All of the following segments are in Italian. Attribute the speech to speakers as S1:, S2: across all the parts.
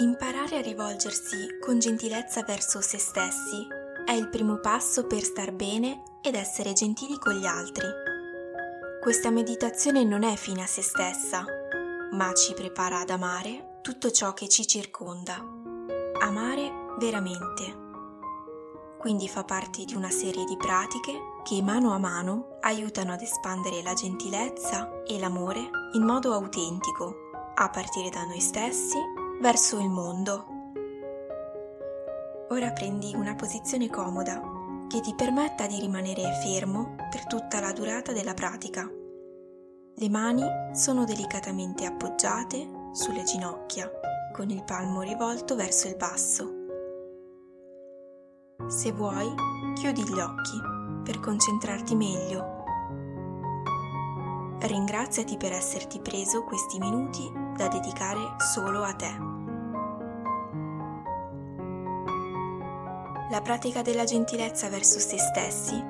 S1: Imparare a rivolgersi con gentilezza verso se stessi è il primo passo per star bene ed essere gentili con gli altri. Questa meditazione non è fine a se stessa, ma ci prepara ad amare tutto ciò che ci circonda. Amare veramente. Quindi fa parte di una serie di pratiche che mano a mano aiutano ad espandere la gentilezza e l'amore in modo autentico, a partire da noi stessi verso il mondo. Ora prendi una posizione comoda che ti permetta di rimanere fermo per tutta la durata della pratica. Le mani sono delicatamente appoggiate sulle ginocchia, con il palmo rivolto verso il basso. Se vuoi, chiudi gli occhi per concentrarti meglio. Ringraziati per esserti preso questi minuti da dedicare solo a te. La pratica della gentilezza verso se stessi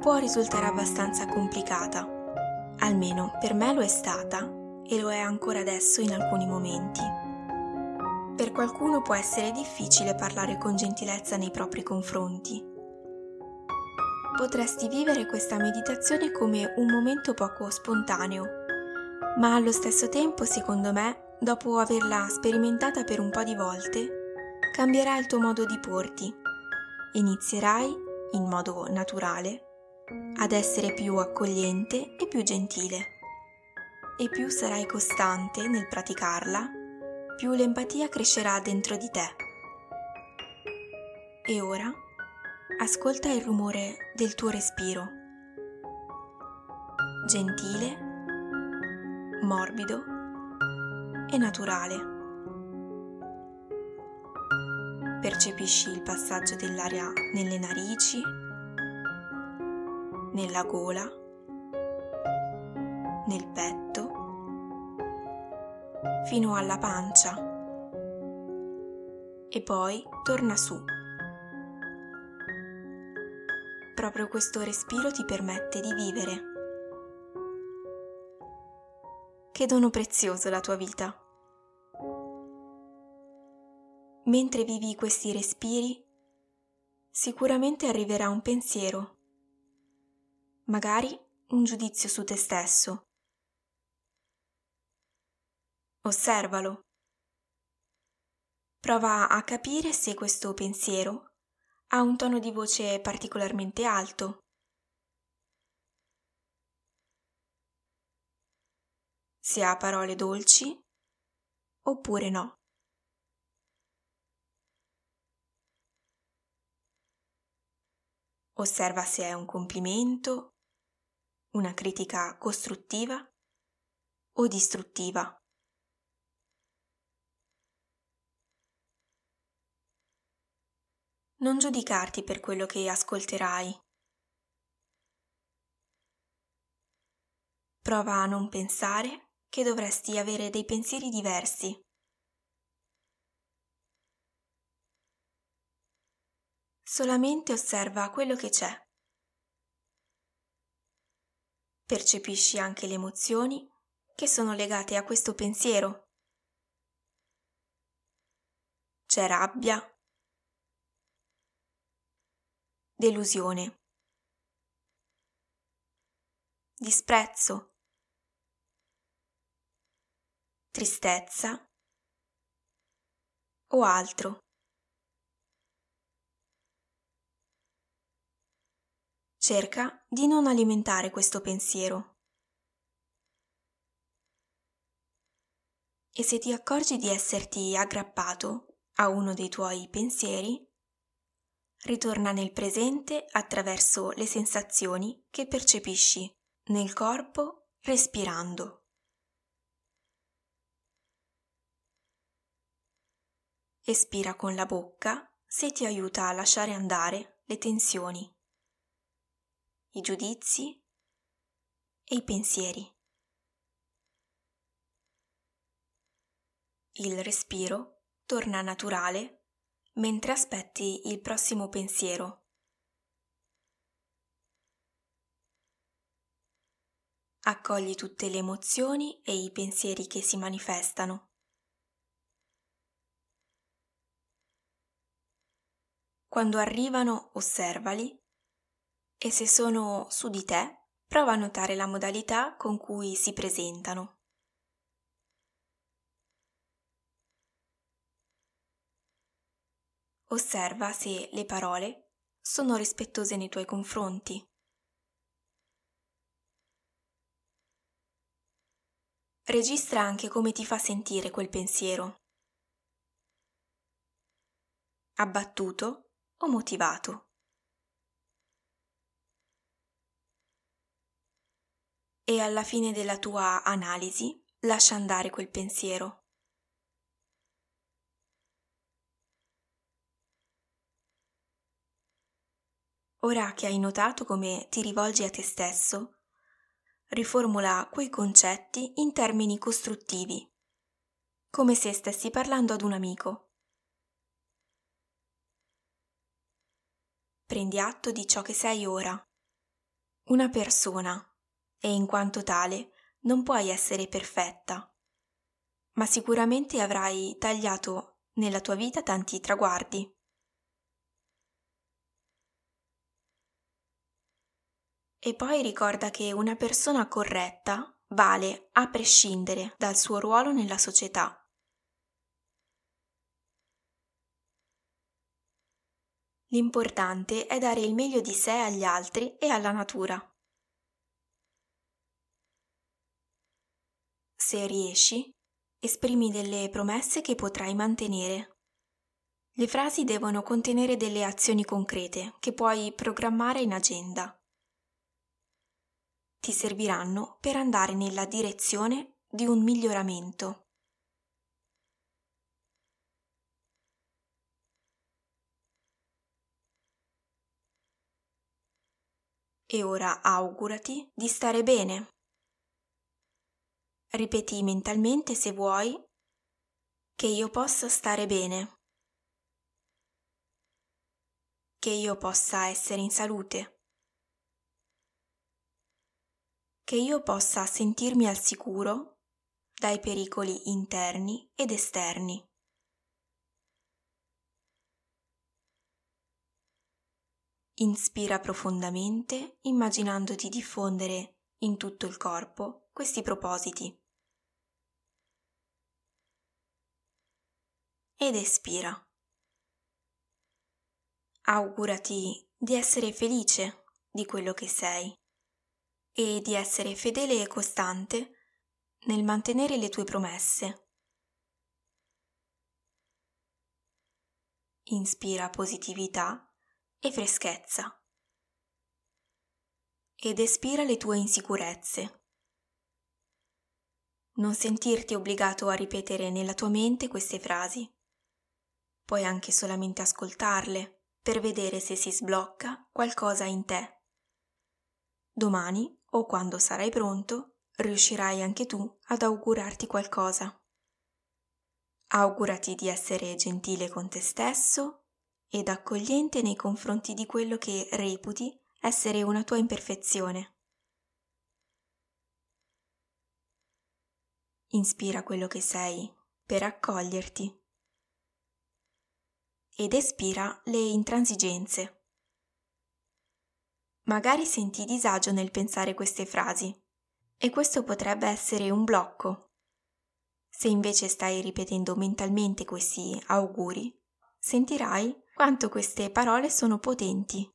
S1: può risultare abbastanza complicata, almeno per me lo è stata e lo è ancora adesso in alcuni momenti. Per qualcuno può essere difficile parlare con gentilezza nei propri confronti. Potresti vivere questa meditazione come un momento poco spontaneo, ma allo stesso tempo, secondo me, dopo averla sperimentata per un po' di volte, cambierà il tuo modo di porti inizierai, in modo naturale, ad essere più accogliente e più gentile. E più sarai costante nel praticarla, più l'empatia crescerà dentro di te. E ora ascolta il rumore del tuo respiro. Gentile, morbido e naturale. Percepisci il passaggio dell'aria nelle narici, nella gola, nel petto, fino alla pancia e poi torna su. Proprio questo respiro ti permette di vivere. Che dono prezioso la tua vita. Mentre vivi questi respiri, sicuramente arriverà un pensiero, magari un giudizio su te stesso. Osservalo. Prova a capire se questo pensiero ha un tono di voce particolarmente alto. Se ha parole dolci oppure no. Osserva se è un complimento, una critica costruttiva o distruttiva. Non giudicarti per quello che ascolterai. Prova a non pensare che dovresti avere dei pensieri diversi solamente osserva quello che c'è. Percepisci anche le emozioni che sono legate a questo pensiero. C'è rabbia, delusione, disprezzo, tristezza o altro. Cerca di non alimentare questo pensiero. E se ti accorgi di esserti aggrappato a uno dei tuoi pensieri, ritorna nel presente attraverso le sensazioni che percepisci nel corpo respirando. Espira con la bocca se ti aiuta a lasciare andare le tensioni i giudizi e i pensieri. Il respiro torna naturale mentre aspetti il prossimo pensiero. Accogli tutte le emozioni e i pensieri che si manifestano. Quando arrivano, osservali e se sono su di te, prova a notare la modalità con cui si presentano. Osserva se le parole sono rispettose nei tuoi confronti. Registra anche come ti fa sentire quel pensiero. Abbattuto o motivato. E alla fine della tua analisi lascia andare quel pensiero. Ora che hai notato come ti rivolgi a te stesso, riformula quei concetti in termini costruttivi, come se stessi parlando ad un amico. Prendi atto di ciò che sei ora, una persona, e in quanto tale non puoi essere perfetta, ma sicuramente avrai tagliato nella tua vita tanti traguardi. E poi ricorda che una persona corretta vale a prescindere dal suo ruolo nella società. L'importante è dare il meglio di sé agli altri e alla natura. Se riesci, esprimi delle promesse che potrai mantenere. Le frasi devono contenere delle azioni concrete che puoi programmare in agenda ti serviranno per andare nella direzione di un miglioramento. E ora augurati di stare bene. Ripeti mentalmente se vuoi che io possa stare bene, che io possa essere in salute che io possa sentirmi al sicuro dai pericoli interni ed esterni. Inspira profondamente immaginando di diffondere in tutto il corpo questi propositi. Ed espira. Augurati di essere felice di quello che sei e di essere fedele e costante nel mantenere le tue promesse. Inspira positività e freschezza ed espira le tue insicurezze. Non sentirti obbligato a ripetere nella tua mente queste frasi. Puoi anche solamente ascoltarle per vedere se si sblocca qualcosa in te. Domani o quando sarai pronto, riuscirai anche tu ad augurarti qualcosa. Augurati di essere gentile con te stesso ed accogliente nei confronti di quello che reputi essere una tua imperfezione. Inspira quello che sei per accoglierti ed espira le intransigenze. Magari senti disagio nel pensare queste frasi e questo potrebbe essere un blocco. Se invece stai ripetendo mentalmente questi auguri, sentirai quanto queste parole sono potenti.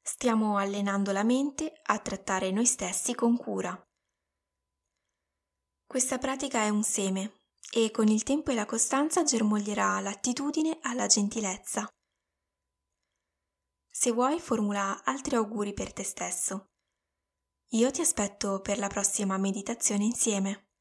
S1: Stiamo allenando la mente a trattare noi stessi con cura. Questa pratica è un seme e con il tempo e la costanza germoglierà l'attitudine alla gentilezza. Se vuoi formula altri auguri per te stesso. Io ti aspetto per la prossima meditazione insieme.